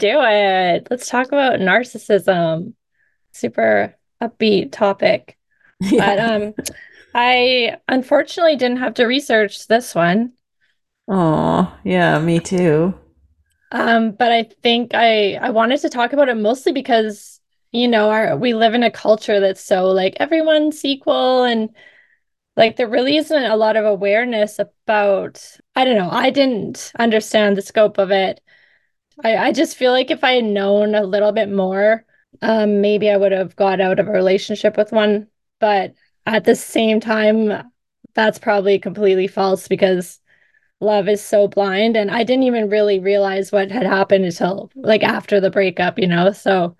Do it. Let's talk about narcissism. Super upbeat topic. Yeah. But um I unfortunately didn't have to research this one. Oh, yeah, me too. Um, but I think I I wanted to talk about it mostly because you know our we live in a culture that's so like everyone's equal and like there really isn't a lot of awareness about I don't know I didn't understand the scope of it I, I just feel like if I had known a little bit more, um, maybe I would have got out of a relationship with one. But at the same time, that's probably completely false because love is so blind. And I didn't even really realize what had happened until like after the breakup, you know? So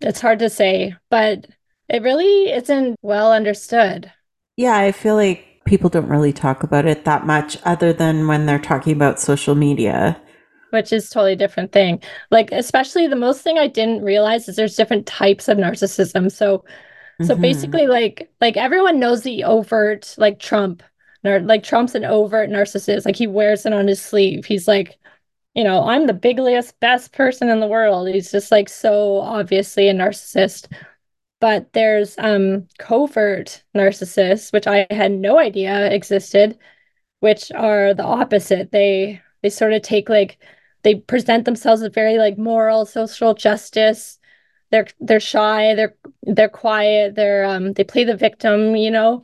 it's hard to say, but it really isn't well understood. Yeah, I feel like people don't really talk about it that much other than when they're talking about social media which is totally different thing. Like especially the most thing I didn't realize is there's different types of narcissism. So so mm-hmm. basically like like everyone knows the overt like Trump nar- like Trump's an overt narcissist. Like he wears it on his sleeve. He's like you know, I'm the biggest, best person in the world. He's just like so obviously a narcissist. But there's um covert narcissists, which I had no idea existed, which are the opposite. They they sort of take like they present themselves as very like moral, social justice. They're they're shy, they're they're quiet, they're um they play the victim, you know.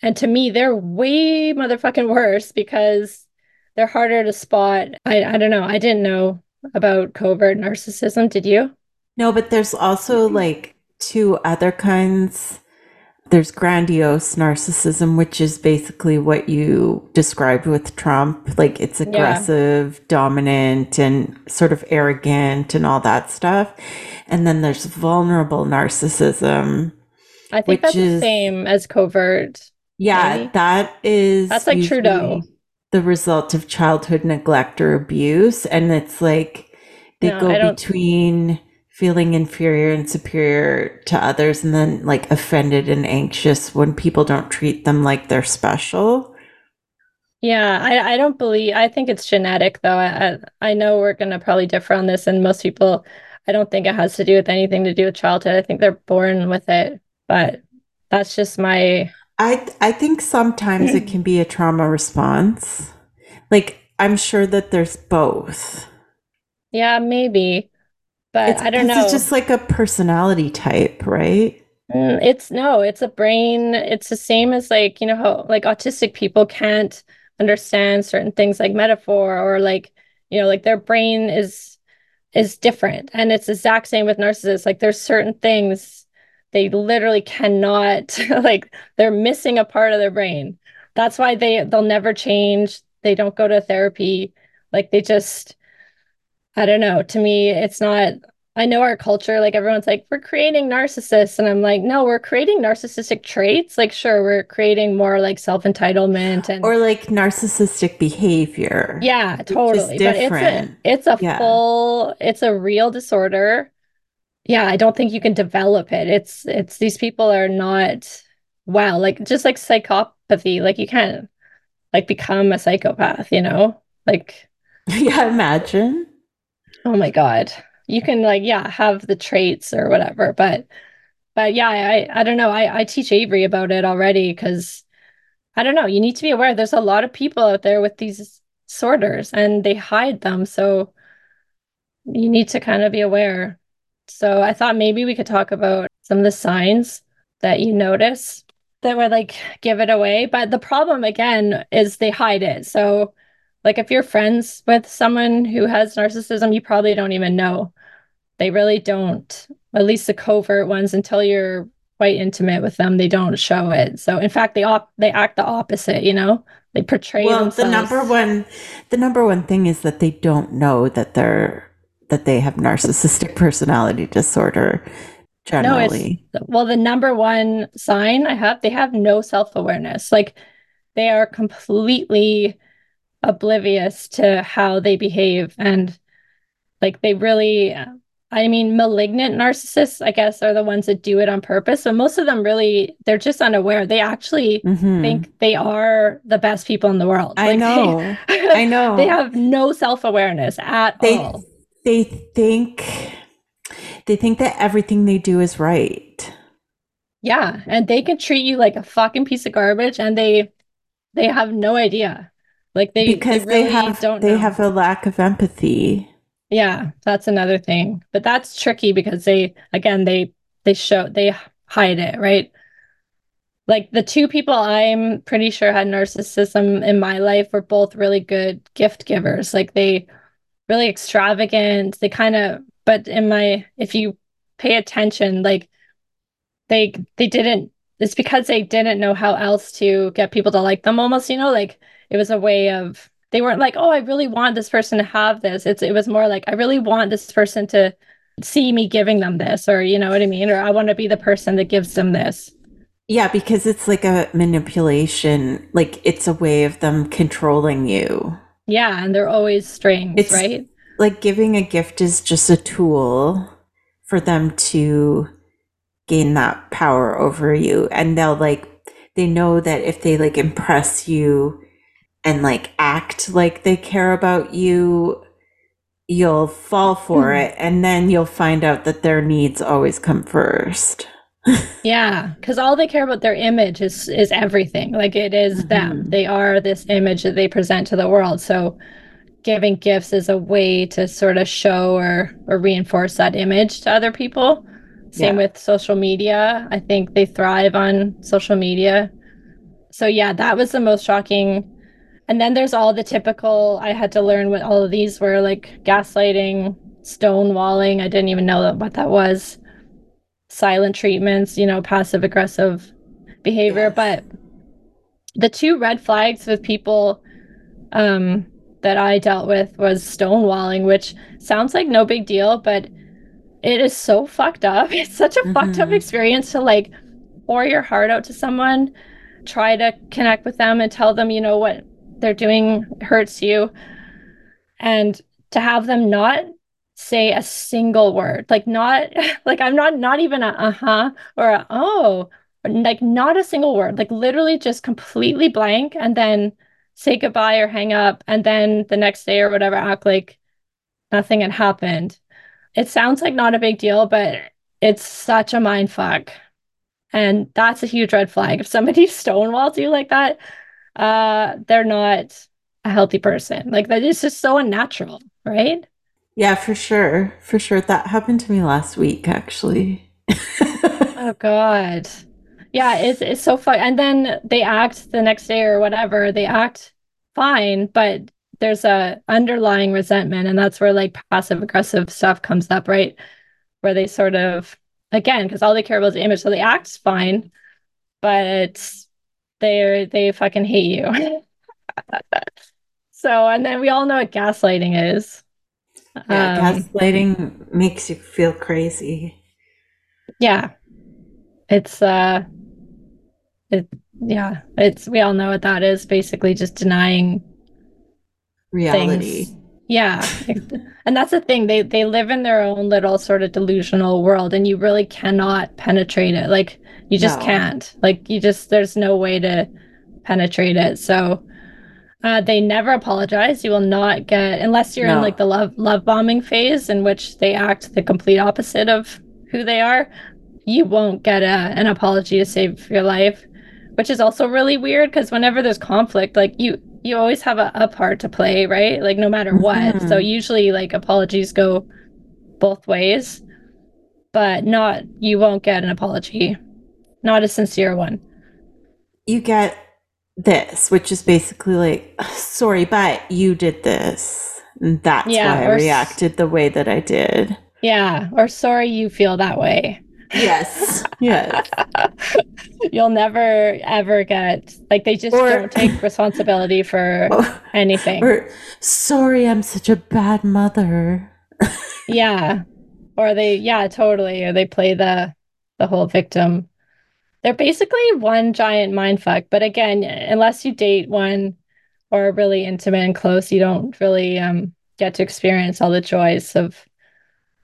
And to me, they're way motherfucking worse because they're harder to spot. I I don't know. I didn't know about covert narcissism. Did you? No, but there's also like two other kinds there's grandiose narcissism, which is basically what you described with Trump. Like it's aggressive, yeah. dominant, and sort of arrogant and all that stuff. And then there's vulnerable narcissism. I think that's is, the same as covert. Yeah, maybe? that is. That's like Trudeau. The result of childhood neglect or abuse. And it's like they no, go between feeling inferior and superior to others and then like offended and anxious when people don't treat them like they're special. Yeah, I, I don't believe I think it's genetic though. I I know we're gonna probably differ on this and most people I don't think it has to do with anything to do with childhood. I think they're born with it. But that's just my I I think sometimes it can be a trauma response. Like I'm sure that there's both. Yeah, maybe but it's, I don't know. It's just like a personality type, right? Mm, it's no, it's a brain. It's the same as like, you know, how like autistic people can't understand certain things like metaphor or like, you know, like their brain is is different. And it's the exact same with narcissists. Like there's certain things they literally cannot like they're missing a part of their brain. That's why they they'll never change. They don't go to therapy. Like they just I don't know. To me, it's not. I know our culture, like everyone's like, we're creating narcissists. And I'm like, no, we're creating narcissistic traits. Like, sure, we're creating more like self entitlement and or like narcissistic behavior. Yeah, totally. But it's a it's a yeah. full, it's a real disorder. Yeah, I don't think you can develop it. It's it's these people are not well, like just like psychopathy, like you can't like become a psychopath, you know? Like Yeah, imagine. Oh my God. You can like, yeah, have the traits or whatever, but but yeah, I I don't know. I, I teach Avery about it already because I don't know, you need to be aware there's a lot of people out there with these disorders and they hide them. So you need to kind of be aware. So I thought maybe we could talk about some of the signs that you notice that would like give it away. But the problem again is they hide it. So like if you're friends with someone who has narcissism, you probably don't even know. They really don't. At least the covert ones until you're quite intimate with them, they don't show it. So in fact, they op- they act the opposite, you know? They portray Well, themselves. the number one the number one thing is that they don't know that they're that they have narcissistic personality disorder generally. No, well, the number one sign I have, they have no self-awareness. Like they are completely oblivious to how they behave and like they really I mean, malignant narcissists, I guess, are the ones that do it on purpose. So most of them really, they're just unaware. They actually mm-hmm. think they are the best people in the world. I like know. They, I know. They have no self awareness at they, all. they think they think that everything they do is right. Yeah, and they can treat you like a fucking piece of garbage and they they have no idea. Like they because they, really they have don't they know. have a lack of empathy. Yeah, that's another thing. But that's tricky because they again they they show they hide it, right? Like the two people I'm pretty sure had narcissism in my life were both really good gift givers. Like they really extravagant. They kind of but in my if you pay attention, like they they didn't it's because they didn't know how else to get people to like them almost, you know, like it was a way of they weren't like, oh, I really want this person to have this. It's it was more like I really want this person to see me giving them this, or you know what I mean? Or I want to be the person that gives them this. Yeah, because it's like a manipulation. Like it's a way of them controlling you. Yeah, and they're always strings, it's, right? Like giving a gift is just a tool for them to gain that power over you. And they'll like they know that if they like impress you and like act like they care about you, you'll fall for mm-hmm. it and then you'll find out that their needs always come first yeah, because all they care about their image is is everything. Like it is mm-hmm. them. They are this image that they present to the world. So giving gifts is a way to sort of show or or reinforce that image to other people. Same yeah. with social media. I think they thrive on social media. So yeah, that was the most shocking. And then there's all the typical I had to learn what all of these were like gaslighting, stonewalling. I didn't even know what that was silent treatments, you know, passive aggressive behavior. Yes. But the two red flags with people um, that I dealt with was stonewalling, which sounds like no big deal, but it is so fucked up. It's such a mm-hmm. fucked up mm-hmm. experience to like pour your heart out to someone, try to connect with them and tell them, you know, what they're doing hurts you. And to have them not say a single word like not like i'm not not even a uh-huh or a oh like not a single word like literally just completely blank and then say goodbye or hang up and then the next day or whatever act like nothing had happened. It sounds like not a big deal but it's such a mind fuck. And that's a huge red flag. If somebody stonewalls you like that uh they're not a healthy person like that is just so unnatural right yeah, for sure. For sure. That happened to me last week, actually. oh, God. Yeah, it's, it's so fun. And then they act the next day or whatever, they act fine, but there's a underlying resentment. And that's where like passive aggressive stuff comes up, right? Where they sort of, again, because all they care about is the image. So they act fine, but they they fucking hate you. so, and then we all know what gaslighting is. Yeah, um, gaslighting makes you feel crazy. Yeah. It's uh it yeah, it's we all know what that is, basically just denying reality. Things. Yeah. and that's the thing. They they live in their own little sort of delusional world and you really cannot penetrate it. Like you just no. can't. Like you just there's no way to penetrate it. So uh, they never apologize. You will not get unless you're no. in like the love love bombing phase, in which they act the complete opposite of who they are. You won't get a, an apology to save your life, which is also really weird because whenever there's conflict, like you you always have a, a part to play, right? Like no matter what. Mm-hmm. So usually like apologies go both ways, but not you won't get an apology, not a sincere one. You get this, which is basically like, sorry, but you did this. And that's yeah, why I reacted the way that I did. Yeah. Or sorry you feel that way. Yes. Yes. You'll never ever get like they just or, don't take responsibility for or, anything. Or sorry, I'm such a bad mother. yeah. Or they yeah, totally. Or they play the the whole victim they're basically one giant mindfuck. But again, unless you date one or really intimate and close, you don't really um, get to experience all the joys of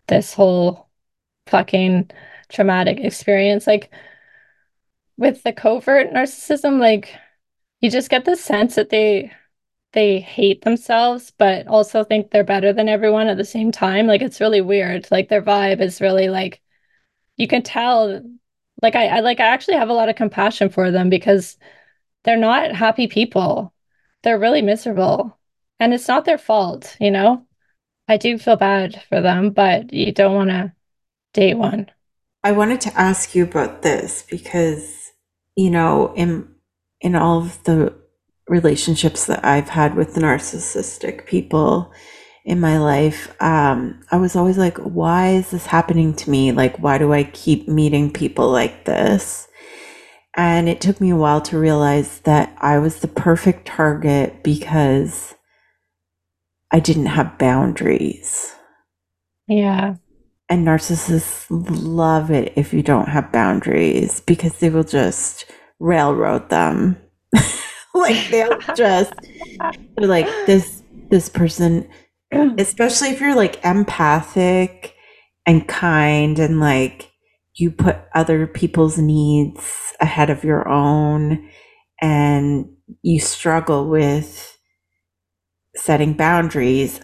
this whole fucking traumatic experience. Like with the covert narcissism, like you just get the sense that they they hate themselves, but also think they're better than everyone at the same time. Like it's really weird. Like their vibe is really like you can tell like I, I like I actually have a lot of compassion for them because they're not happy people. They're really miserable. And it's not their fault, you know? I do feel bad for them, but you don't want to date one. I wanted to ask you about this because, you know, in in all of the relationships that I've had with narcissistic people in my life, um, I was always like, why is this happening to me? Like, why do I keep meeting people like this? And it took me a while to realize that I was the perfect target because I didn't have boundaries. Yeah. And narcissists love it if you don't have boundaries because they will just railroad them. like they'll just they're like this this person especially if you're like empathic and kind and like you put other people's needs ahead of your own and you struggle with setting boundaries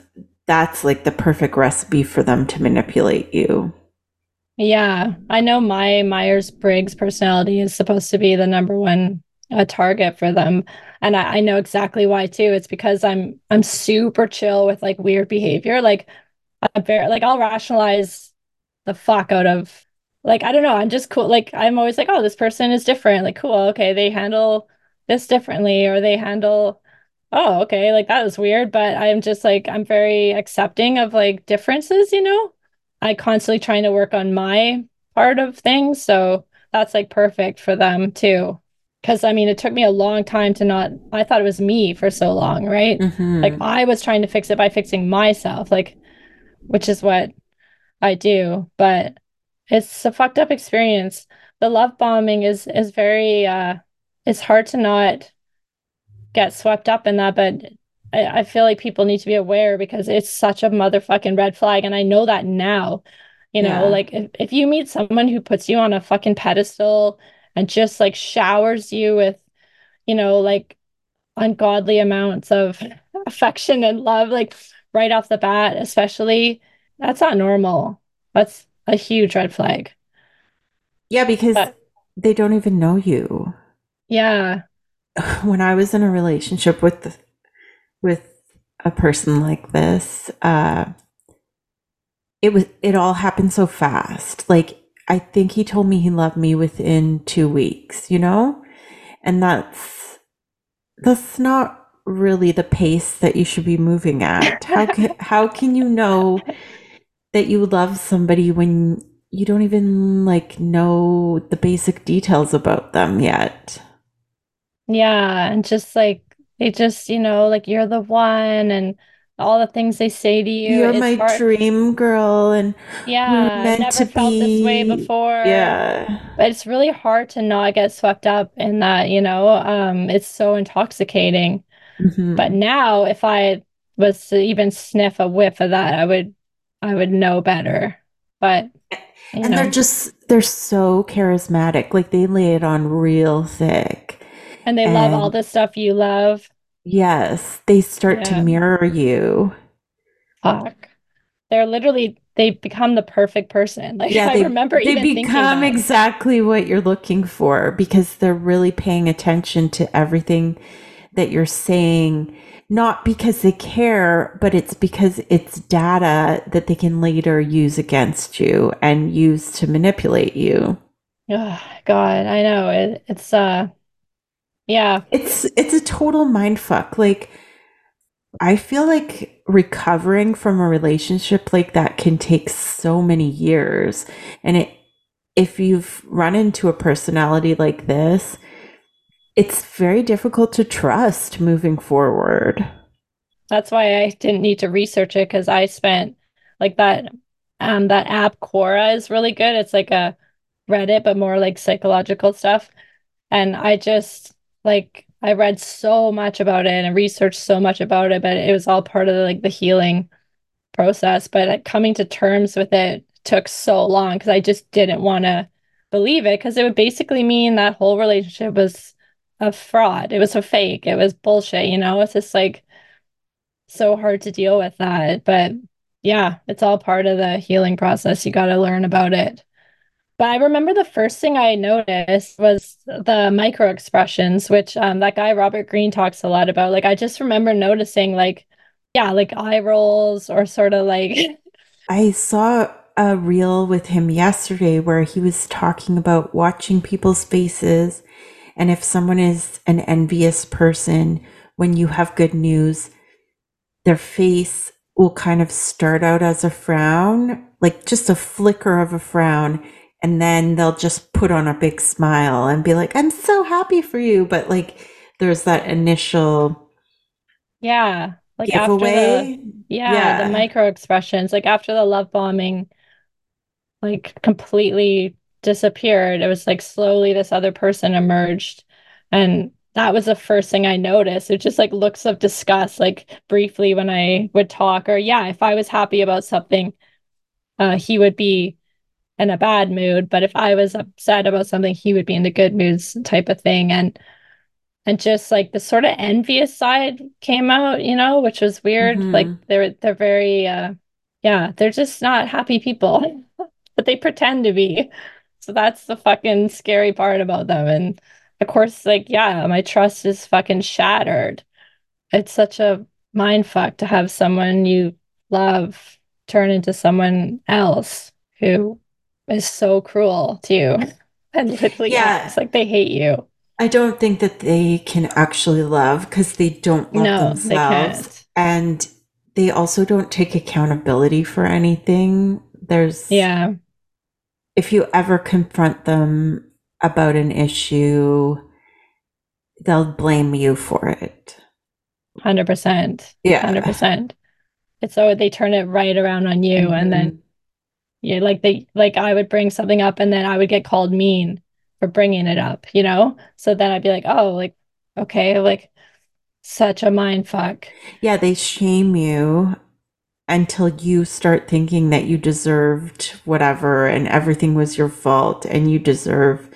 that's like the perfect recipe for them to manipulate you. Yeah. I know my myers-briggs personality is supposed to be the number one a target for them. And I, I know exactly why too. It's because i'm i'm super chill with like weird behavior. Like i'm very like i'll rationalize the fuck out of like i don't know. I'm just cool like i'm always like oh this person is different. Like cool okay they handle this differently or they handle oh okay like that was weird. But i'm just like i'm very accepting of like differences you know? I constantly trying to work on my part of things. So that's like perfect for them too because I mean, it took me a long time to not, I thought it was me for so long, right? Mm-hmm. Like I was trying to fix it by fixing myself, like, which is what I do. But it's a fucked up experience. The love bombing is, is very, uh, it's hard to not get swept up in that. But I, I feel like people need to be aware because it's such a motherfucking red flag. And I know that now, you know, yeah. like if, if you meet someone who puts you on a fucking pedestal, and just like showers you with, you know, like ungodly amounts of affection and love, like right off the bat, especially, that's not normal. That's a huge red flag. Yeah, because but, they don't even know you. Yeah. When I was in a relationship with the, with a person like this, uh it was it all happened so fast. Like I think he told me he loved me within two weeks, you know? And that's that's not really the pace that you should be moving at. How can how can you know that you love somebody when you don't even like know the basic details about them yet? Yeah, and just like they just, you know, like you're the one and all the things they say to you. You're my hard. dream girl, and yeah, we never felt be. this way before. Yeah, but it's really hard to not get swept up in that. You know, um, it's so intoxicating. Mm-hmm. But now, if I was to even sniff a whiff of that, I would, I would know better. But and know. they're just they're so charismatic. Like they lay it on real thick, and they and... love all the stuff you love. Yes, they start yeah. to mirror you. Fuck. They're literally they become the perfect person. Like yeah, I remember they become exactly what you're looking for because they're really paying attention to everything that you're saying not because they care, but it's because it's data that they can later use against you and use to manipulate you. Oh, God, I know. It, it's uh yeah. It's it's a total mind fuck. Like I feel like recovering from a relationship like that can take so many years. And it if you've run into a personality like this, it's very difficult to trust moving forward. That's why I didn't need to research it because I spent like that um that app Quora is really good. It's like a Reddit, but more like psychological stuff. And I just like I read so much about it and researched so much about it, but it was all part of the, like the healing process. But like, coming to terms with it took so long because I just didn't want to believe it because it would basically mean that whole relationship was a fraud. It was a fake. It was bullshit. You know, it's just like so hard to deal with that. But yeah, it's all part of the healing process. You got to learn about it. But I remember the first thing I noticed was the micro expressions, which um, that guy Robert Greene talks a lot about. Like, I just remember noticing, like, yeah, like eye rolls or sort of like. I saw a reel with him yesterday where he was talking about watching people's faces. And if someone is an envious person, when you have good news, their face will kind of start out as a frown, like just a flicker of a frown and then they'll just put on a big smile and be like i'm so happy for you. But like there's that initial yeah like giveaway. after the yeah, yeah. the micro expressions like after the love bombing like completely disappeared it was like slowly this other person emerged. And that was the first thing i noticed. It just like looks of disgust like briefly when i would talk or yeah if i was happy about something uh he would be in a bad mood but if i was upset about something he would be in the good moods type of thing. And and just like the sort of envious side came out you know which was weird. Mm-hmm. like they're they're very uh yeah they're just not happy people but they pretend to be. So that's the fucking scary part about them. And of course like yeah my trust is fucking shattered. It's such a mind fuck to have someone you love turn into someone else who is so cruel to you and literally yeah. it's like they hate you. I don't think that they can actually love because they don't love no, themselves. They and they also don't take accountability for anything. There's Yeah. If you ever confront them about an issue, they'll blame you for it. 100%. Yeah. 100%. It's so they turn it right around on you mm-hmm. and then yeah, like they like I would bring something up and then I would get called mean for bringing it up, you know? So then I'd be like, "Oh, like okay, like such a mind fuck." Yeah, they shame you until you start thinking that you deserved whatever and everything was your fault and you deserve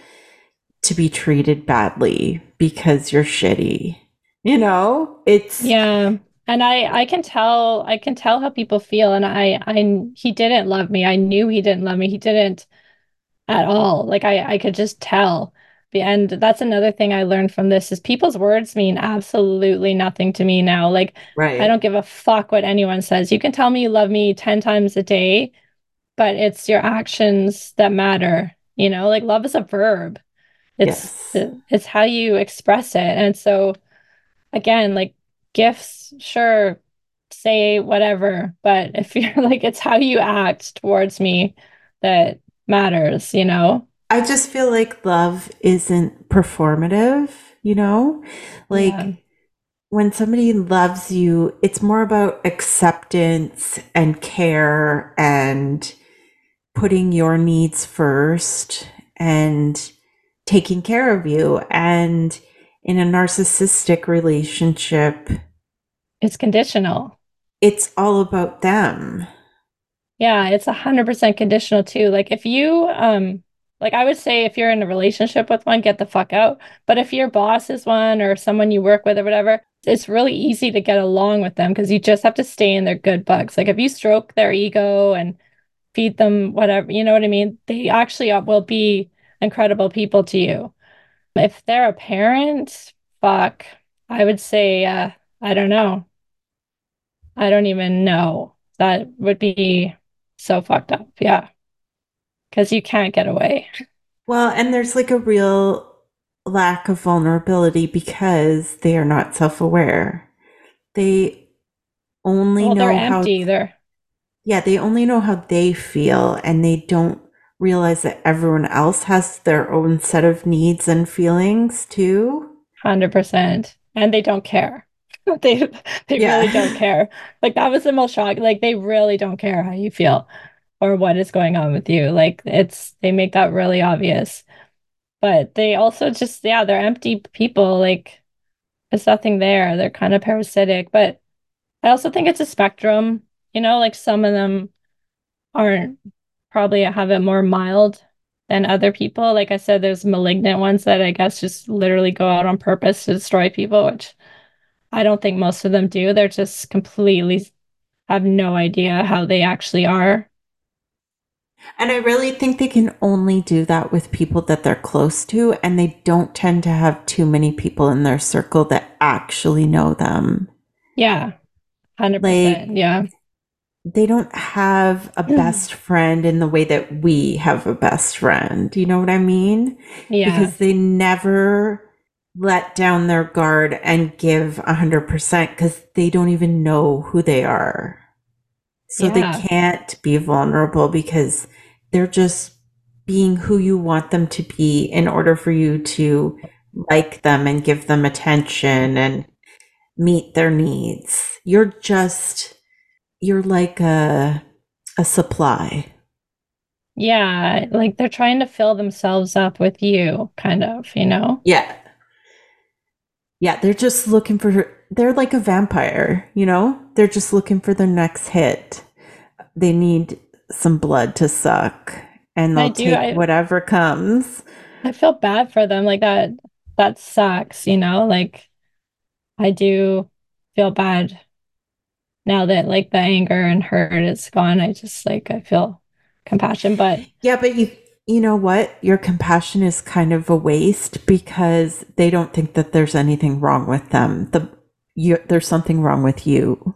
to be treated badly because you're shitty. You know? It's Yeah and i i can tell i can tell how people feel and i i he didn't love me. I knew he didn't love me. He didn't at all. Like i i could just tell. And that's another thing i learned from this is people's words mean absolutely nothing to me now. Like right. i don't give a fuck what anyone says. You can tell me you love me 10 times a day but it's your actions that matter you know? Like love is a verb. It's yes. it's how you express it. And so again like gifts, sure, say whatever, but if you're like, it's how you act towards me that matters, you know? I just feel like love isn't performative, you know? Like, yeah. when somebody loves you, it's more about acceptance and care and putting your needs first and taking care of you. And in a narcissistic relationship, it's conditional. It's all about them. Yeah, it's a hundred percent conditional too. Like if you um like I would say if you're in a relationship with one, get the fuck out. But if your boss is one or someone you work with or whatever, it's really easy to get along with them because you just have to stay in their good books. Like if you stroke their ego and feed them whatever, you know what I mean? They actually will be incredible people to you. If they're a parent, fuck, I would say, uh, I don't know. I don't even know. That would be so fucked up. Yeah. Because you can't get away. Well, and there's like a real lack of vulnerability because they are not self aware. They only well, know they're how. Empty. They're... Yeah, they only know how they feel and they don't realize that everyone else has their own set of needs and feelings too. 100%. And they don't care. they they yeah. really don't care. Like that was the most shock. Like they really don't care how you feel or what is going on with you. Like it's they make that really obvious. But they also just yeah, they're empty people. Like there's nothing there. They're kind of parasitic. But I also think it's a spectrum. You know, like some of them aren't probably have it more mild than other people. Like I said, there's malignant ones that I guess just literally go out on purpose to destroy people, which I don't think most of them do. They're just completely have no idea how they actually are. And I really think they can only do that with people that they're close to, and they don't tend to have too many people in their circle that actually know them. Yeah. 100%. Like, yeah. They don't have a best friend in the way that we have a best friend. You know what I mean? Yeah. Because they never let down their guard and give 100% because they don't even know who they are. So yeah. they can't be vulnerable because they're just being who you want them to be in order for you to like them and give them attention and meet their needs. You're just you're like a a supply. Yeah, like they're trying to fill themselves up with you, kind of, you know? Yeah. Yeah, they're just looking for they're like a vampire, you know? They're just looking for their next hit. They need some blood to suck and they'll take I, whatever comes. I feel bad for them. Like that that sucks, you know? Like I do feel bad now that like the anger and hurt is gone. I just like I feel compassion, but Yeah, but you you know what? Your compassion is kind of a waste because they don't think that there's anything wrong with them. The you, there's something wrong with you.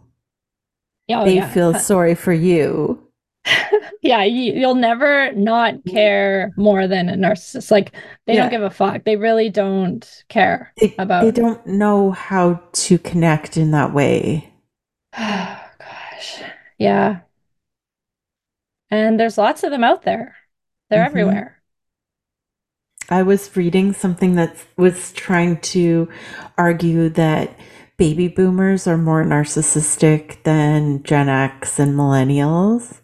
Oh, they yeah. feel sorry for you. yeah, you, will never not care more than a narcissist. Like they yeah. don't give a fuck. They really don't care they, about. They don't know how to connect in that way. Oh gosh, yeah. And there's lots of them out there. They're mm-hmm. everywhere. I was reading something that was trying to argue that baby boomers are more narcissistic than Gen X and millennials.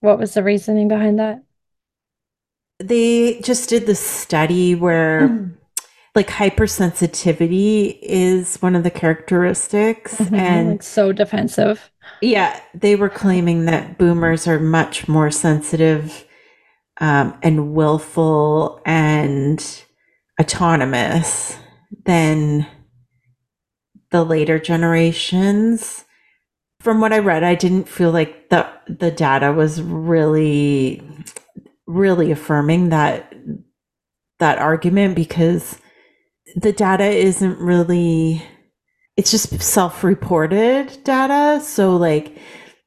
What was the reasoning behind that? They just did the study where mm. like hypersensitivity is one of the characteristics mm-hmm, and like so defensive. Yeah, they were claiming that boomers are much more sensitive um, and willful and autonomous than the later generations from what I read, I didn't feel like the the data was really really affirming that that argument because the data isn't really it's just self-reported data. So like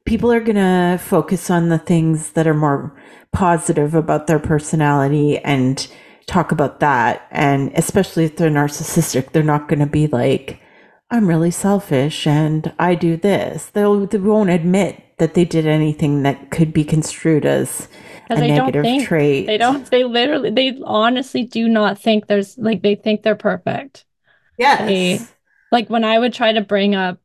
people are going to focus on the things that are more positive about their personality and talk about that. And especially if they're narcissistic they're not going to be like I'm really selfish and I do this. They'll they won't admit that they did anything that could be construed as a negative think, trait. They don't. They literally. They honestly do not think there's like they think they're perfect. Yes. They, like when I would try to bring up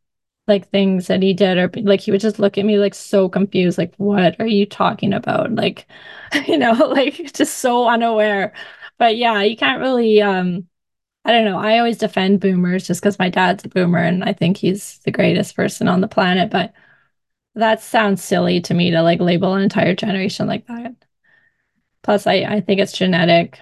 like things that he did or like he would just look at me like so confused like what are you talking about like you know like just so unaware but yeah you can't really um I don't know. I always defend boomers just because my dad's a boomer and I think he's the greatest person on the planet. But that sounds silly to me to like label an entire generation like that. Plus, I, I think it's genetic.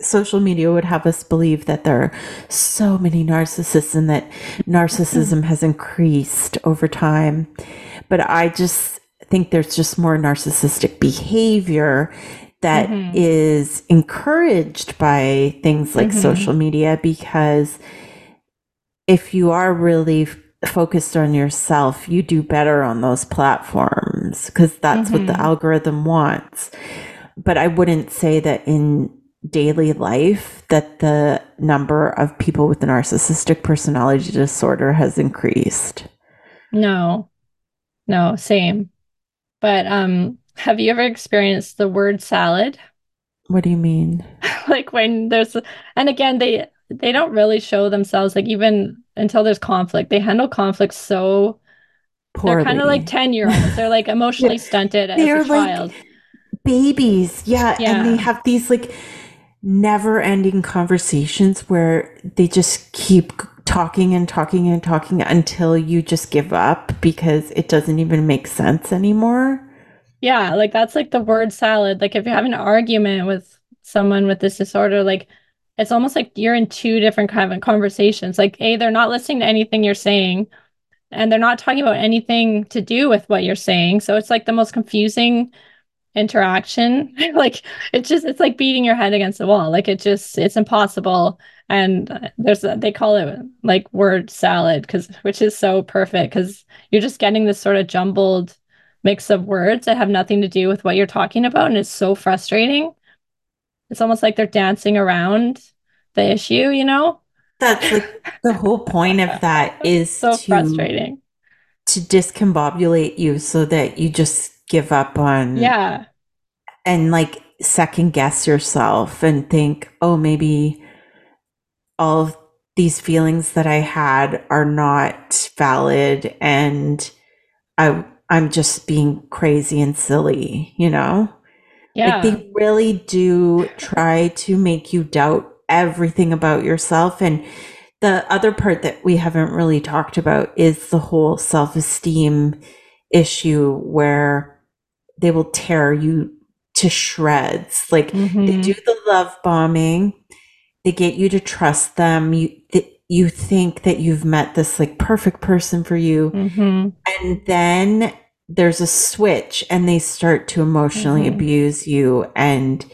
Social media would have us believe that there are so many narcissists and that narcissism has increased over time. But I just think there's just more narcissistic behavior that mm-hmm. is encouraged by things like mm-hmm. social media because if you are really focused on yourself, you do better on those platforms because that's mm-hmm. what the mm-hmm. algorithm wants. But I wouldn't say that in daily life that the number of people with a narcissistic personality disorder has increased. No. No, same. But um have you ever experienced the word salad? What do you mean? like when there's and again they they don't really show themselves like even until there's conflict. They handle conflict so Poorly. They're kind of like 10 year olds. They're like emotionally yeah. stunted as They're a child. Like babies. Yeah. yeah. And they have these like never ending conversations where they just keep talking and talking and talking until you just give up because it doesn't even make sense anymore. Yeah, like that's like the word salad. Like if you have an argument with someone with this disorder, like it's almost like you're in two different kind of conversations. Like, A, they're not listening to anything you're saying, and they're not talking about anything to do with what you're saying. So it's like the most confusing interaction. like it's just it's like beating your head against the wall. Like it just it's impossible. And uh, there's a, they call it like word salad because which is so perfect because you're just getting this sort of jumbled mix of words that have nothing to do with what you're talking about, and it's so frustrating. It's almost like they're dancing around the issue, you know? That's like the whole point of that is so to, frustrating to discombobulate you so that you just give up on yeah and like second guess yourself and think oh maybe all of these feelings that i had are not valid and i i'm just being crazy and silly you know yeah like they really do try to make you doubt everything about yourself and the other part that we haven't really talked about is the whole self-esteem issue where they will tear you to shreds. Like mm-hmm. they do the love bombing, they get you to trust them. You th- you think that you've met this like perfect person for you, mm-hmm. and then there's a switch, and they start to emotionally mm-hmm. abuse you and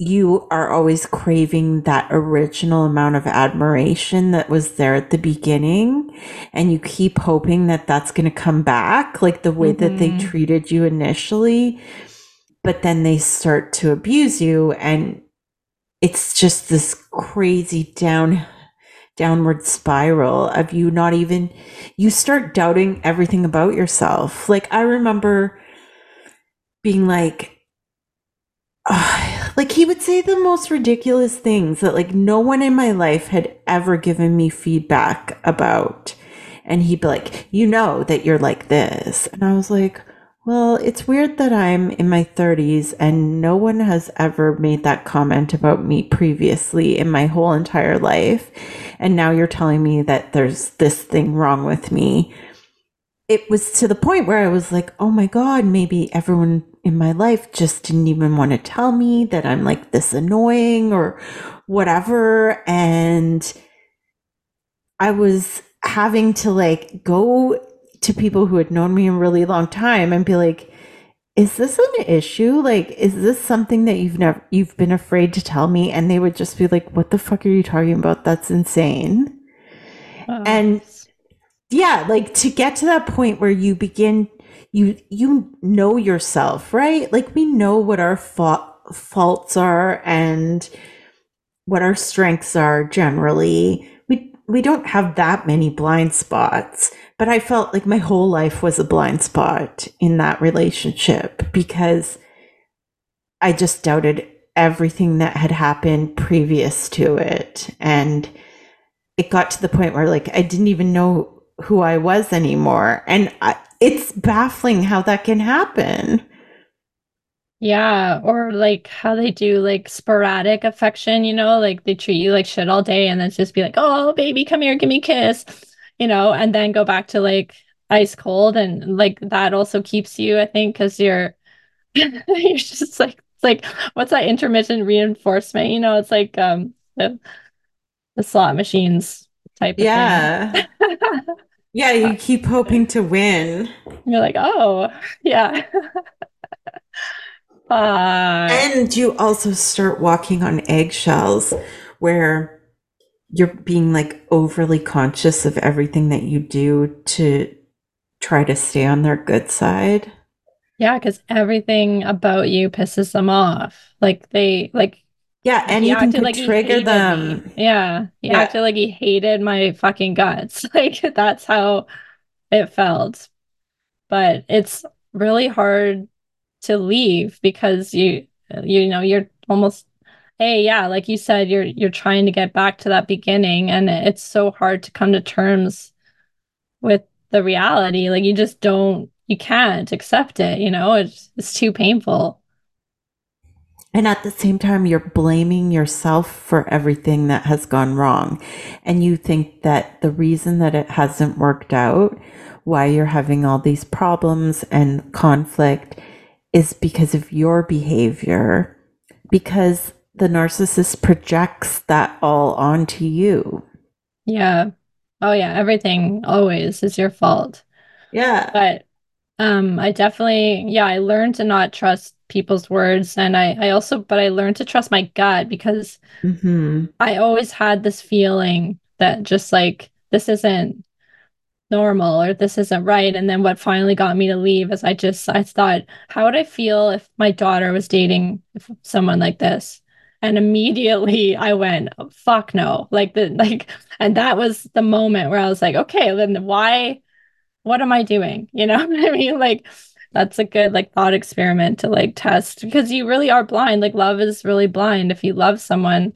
you are always craving that original amount of admiration that was there at the beginning and you keep hoping that that's going to come back like the way mm-hmm. that they mm-hmm. treated you initially but then they start to abuse you and it's just this crazy down downward spiral of you not even you start doubting everything about yourself. Like i remember being like like he would say the most ridiculous things that like no one in my life had ever given me feedback about. And he'd be like you know that you're like this. And i was like well it's weird that i'm in my 30s and no one has ever made that comment about me previously in my whole entire life and now you're telling me that there's this thing wrong with me it was to the point where i was like oh my god maybe everyone in my life just didn't even want to tell me that I'm like this annoying or whatever. And I was having to like go to people who had known me a really long time and be like, is this an issue? Like, is this something that you've never, you've been afraid to tell me? And they would just be like, what the fuck are you talking about? That's insane. Uh, and yeah, like to get to that point where you begin you you know yourself, right? Like we know what our fa- faults are and what our strengths are generally. We don't have that many blind spots, but I felt like my whole life was a blind spot in that relationship because I just doubted everything that had happened previous to it and it got to the point where like I didn't even know who I was anymore. And I, it's baffling how that can happen. Yeah, or like how they do like sporadic affection, you know, like they treat you like shit all day and then just be like, "Oh, baby, come here, give me a kiss." You know, and then go back to like ice cold and like that also keeps you, I think, cuz you're you're just like it's like what's that intermittent reinforcement, you know, it's like um the, the slot machines type of thing. yeah. Yeah, you keep hoping to win. You're like, oh, yeah. uh, and you also start walking on eggshells where you're being like overly conscious of everything that you do to try to stay on their good side. Yeah, because everything about you pisses them off. Like they like yeah, anything could like trigger them. Me. Yeah, he yeah. acted like he hated my fucking guts. Like that's how it felt. But it's really hard to leave because you you know you're almost hey yeah like you said you're you're trying to get back to that beginning and it's so hard to come to terms with the reality like you just don't you can't accept it you know it's it's too painful and at the same time, you're blaming yourself for everything that has gone wrong. And you think that the reason that it hasn't worked out, why you're having all these problems and conflict, is because of your behavior. Because the narcissist projects that all onto you. Yeah. Oh yeah, everything always is your fault. Yeah. But um I definitely yeah, I learned to not trust people's words and I I also but I learned to trust my gut because mm-hmm. I always had this feeling that just like this isn't normal or this isn't right. And then what finally got me to leave is I just I thought how would I feel if my daughter was dating someone like this? And immediately I went fuck no. Like the like and that was the moment where I was like okay then why what am I doing? You know what I mean? Like that's a good like thought experiment to like test. Because you really are blind. Like love is really blind. If you love someone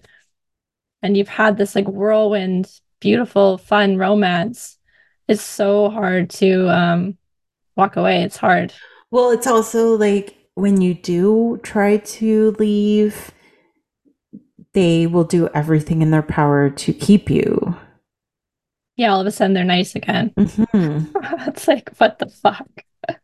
and you've had this like whirlwind beautiful fun romance it's so hard to um walk away. It's hard. Well it's also like when you do try to leave they will do everything in their power to keep you. Yeah all of a sudden they're nice again. Mm-hmm. it's like what the fuck?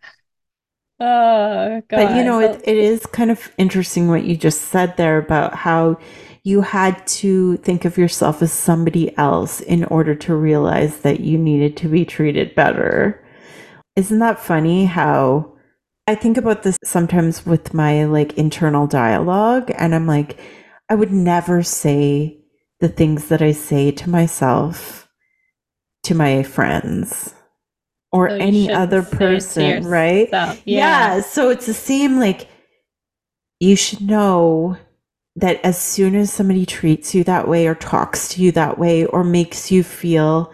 Oh, God. But you know, it, it is kind of interesting what you just said there about how you had to think of yourself as somebody else in order to realize that you needed to be treated better. Isn't that funny how I think about this sometimes with my like internal dialogue and I'm like I would never say the things that I say to myself to my friends or so any other person, right? Yeah. yeah. So it's the same, like, you should know that as soon as somebody treats you that way or talks to you that way or makes you feel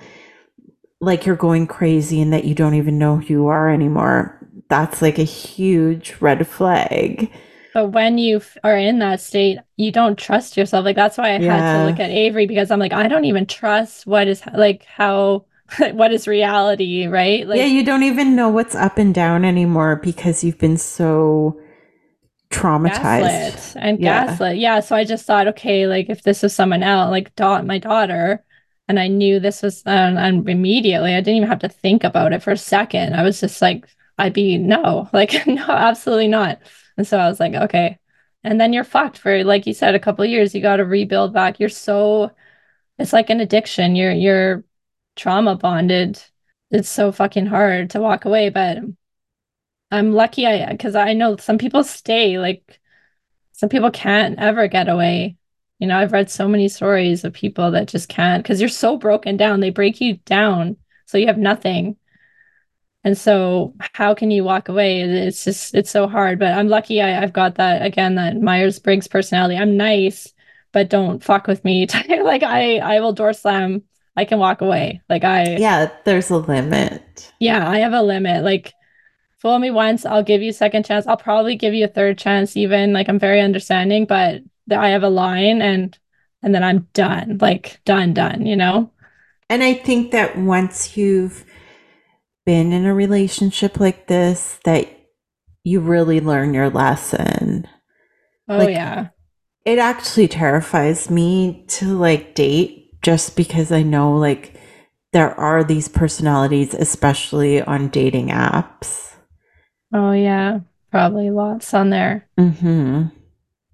like you're going crazy and that you don't even know who you are anymore, that's like a huge red flag. But when you f- are in that state, you don't trust yourself. Like that's why I yeah. had to look at Avery because I'm like, I don't even trust what is like how what is reality, right? Like, yeah, you don't even know what's up and down anymore because you've been so traumatized gaslit and yeah. gaslit. Yeah. So I just thought, okay, like if this was someone else, like dot my daughter, and I knew this was, um, and immediately I didn't even have to think about it for a second. I was just like, I'd be no, like no, absolutely not. And so I was like, okay. And then you're fucked for, like you said, a couple years. You got to rebuild back. You're so, it's like an addiction. You're you're trauma bonded. It's so fucking hard to walk away, but I'm lucky I because I know some people stay like some people can't ever get away. You know, I've read so many stories of people that just can't because you're so broken down. They break you down so you have nothing. And so how can you walk away? It's just it's so hard. But I'm lucky I, I've got that again, that Myers Briggs personality. I'm nice, but don't fuck with me. like I I will door slam I can walk away. Like I Yeah, there's a limit. Yeah, I have a limit. Like fool me once, I'll give you a second chance. I'll probably give you a third chance even. Like I'm very understanding, but I have a line and and then I'm done. Like done, done, you know? And I think that once you've been in a relationship like this that you really learn your lesson. Oh like, yeah. It actually terrifies me to like date just because I know like there are these personalities, especially on dating apps. Oh, yeah. Probably lots on there. Mm-hmm.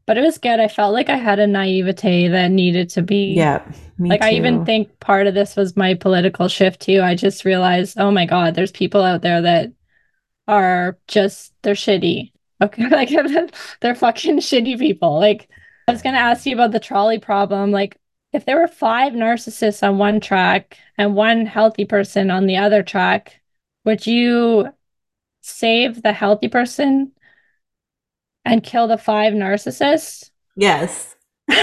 But it was good. I felt like I had a naivete that needed to be. Yeah. like, too. I even think part of this was my political shift, too. I just realized, oh my God, there's people out there that are just, they're shitty. Okay. like, they're fucking shitty people. Like, I was going to ask you about the trolley problem. Like, if there were five narcissists on one track and one healthy person on the other track, would you save the healthy person and kill the five narcissists? Yes. and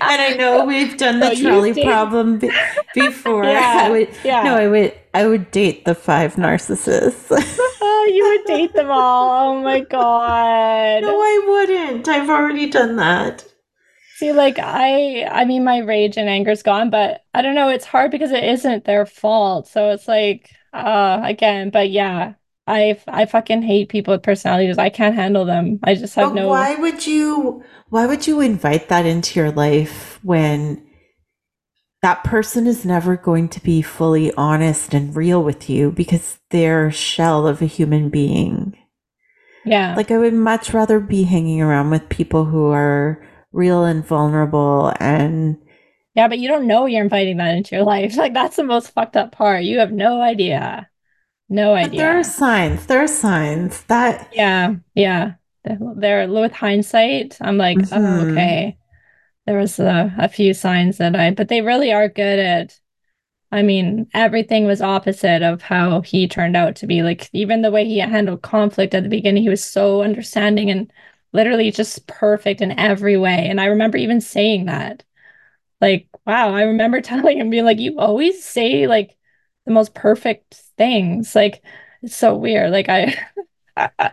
I know we've done the so trolley problem be- before. Yeah, I would, yeah. No, I would. I would date the five narcissists. oh, you would date them all. Oh my god. No, I wouldn't. I've already done that. See, like I, I mean, my rage and anger's gone, but I don't know. It's hard because it isn't their fault. So it's like, uh, again, but yeah, I, I fucking hate people with personalities. I can't handle them. I just have but no. Why would you? Why would you invite that into your life when? that person is never going to be fully honest and real with you because they're a shell of a human being. Yeah. Like I would much rather be hanging around with people who are real and vulnerable and yeah, but you don't know you're inviting that into your life. Like that's the most fucked up part. You have no idea. No idea. But there are signs. There are signs that Yeah, yeah. There with hindsight, I'm like, oh, mm-hmm. oh, okay. There was a, a few signs that I but they really are good at I mean, everything was opposite of how he turned out to be. Like, even the way he handled conflict at the beginning, he was so understanding and literally just perfect in every way. And I remember even saying that. Like, wow, I remember telling him, being like, you always say like the most perfect things. Like, it's so weird. Like, I,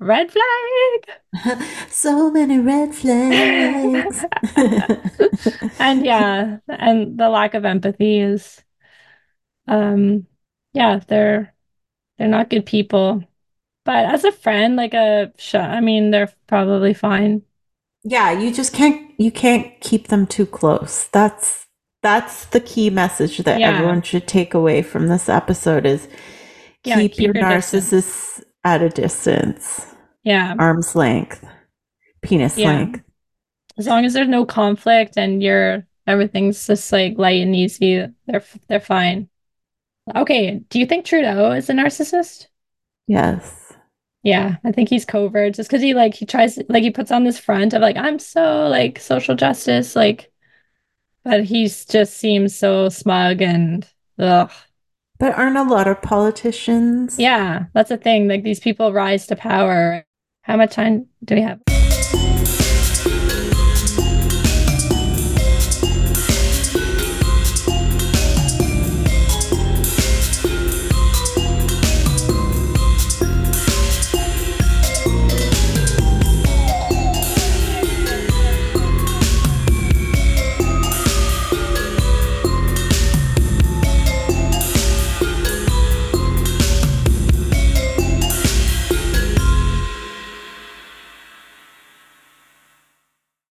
red flag. so many red flags. and yeah, and the lack of empathy is um yeah they're they're not good people but as a friend like a i mean they're probably fine yeah you just can't you can't keep them too close that's that's the key message that yeah. everyone should take away from this episode is keep, yeah, keep your, your narcissist distance. at a distance yeah arm's length penis yeah. length as long as there's no conflict and you're everything's just like light and easy they're they're fine Okay, do you think Trudeau is a narcissist? Yes. Yeah, I think he's covert just because he like he tries like he puts on this front of like I'm so like social justice like, but he's just seems so smug and ugh. But aren't a lot of politicians? Yeah, that's the thing. Like these people rise to power. How much time do we have?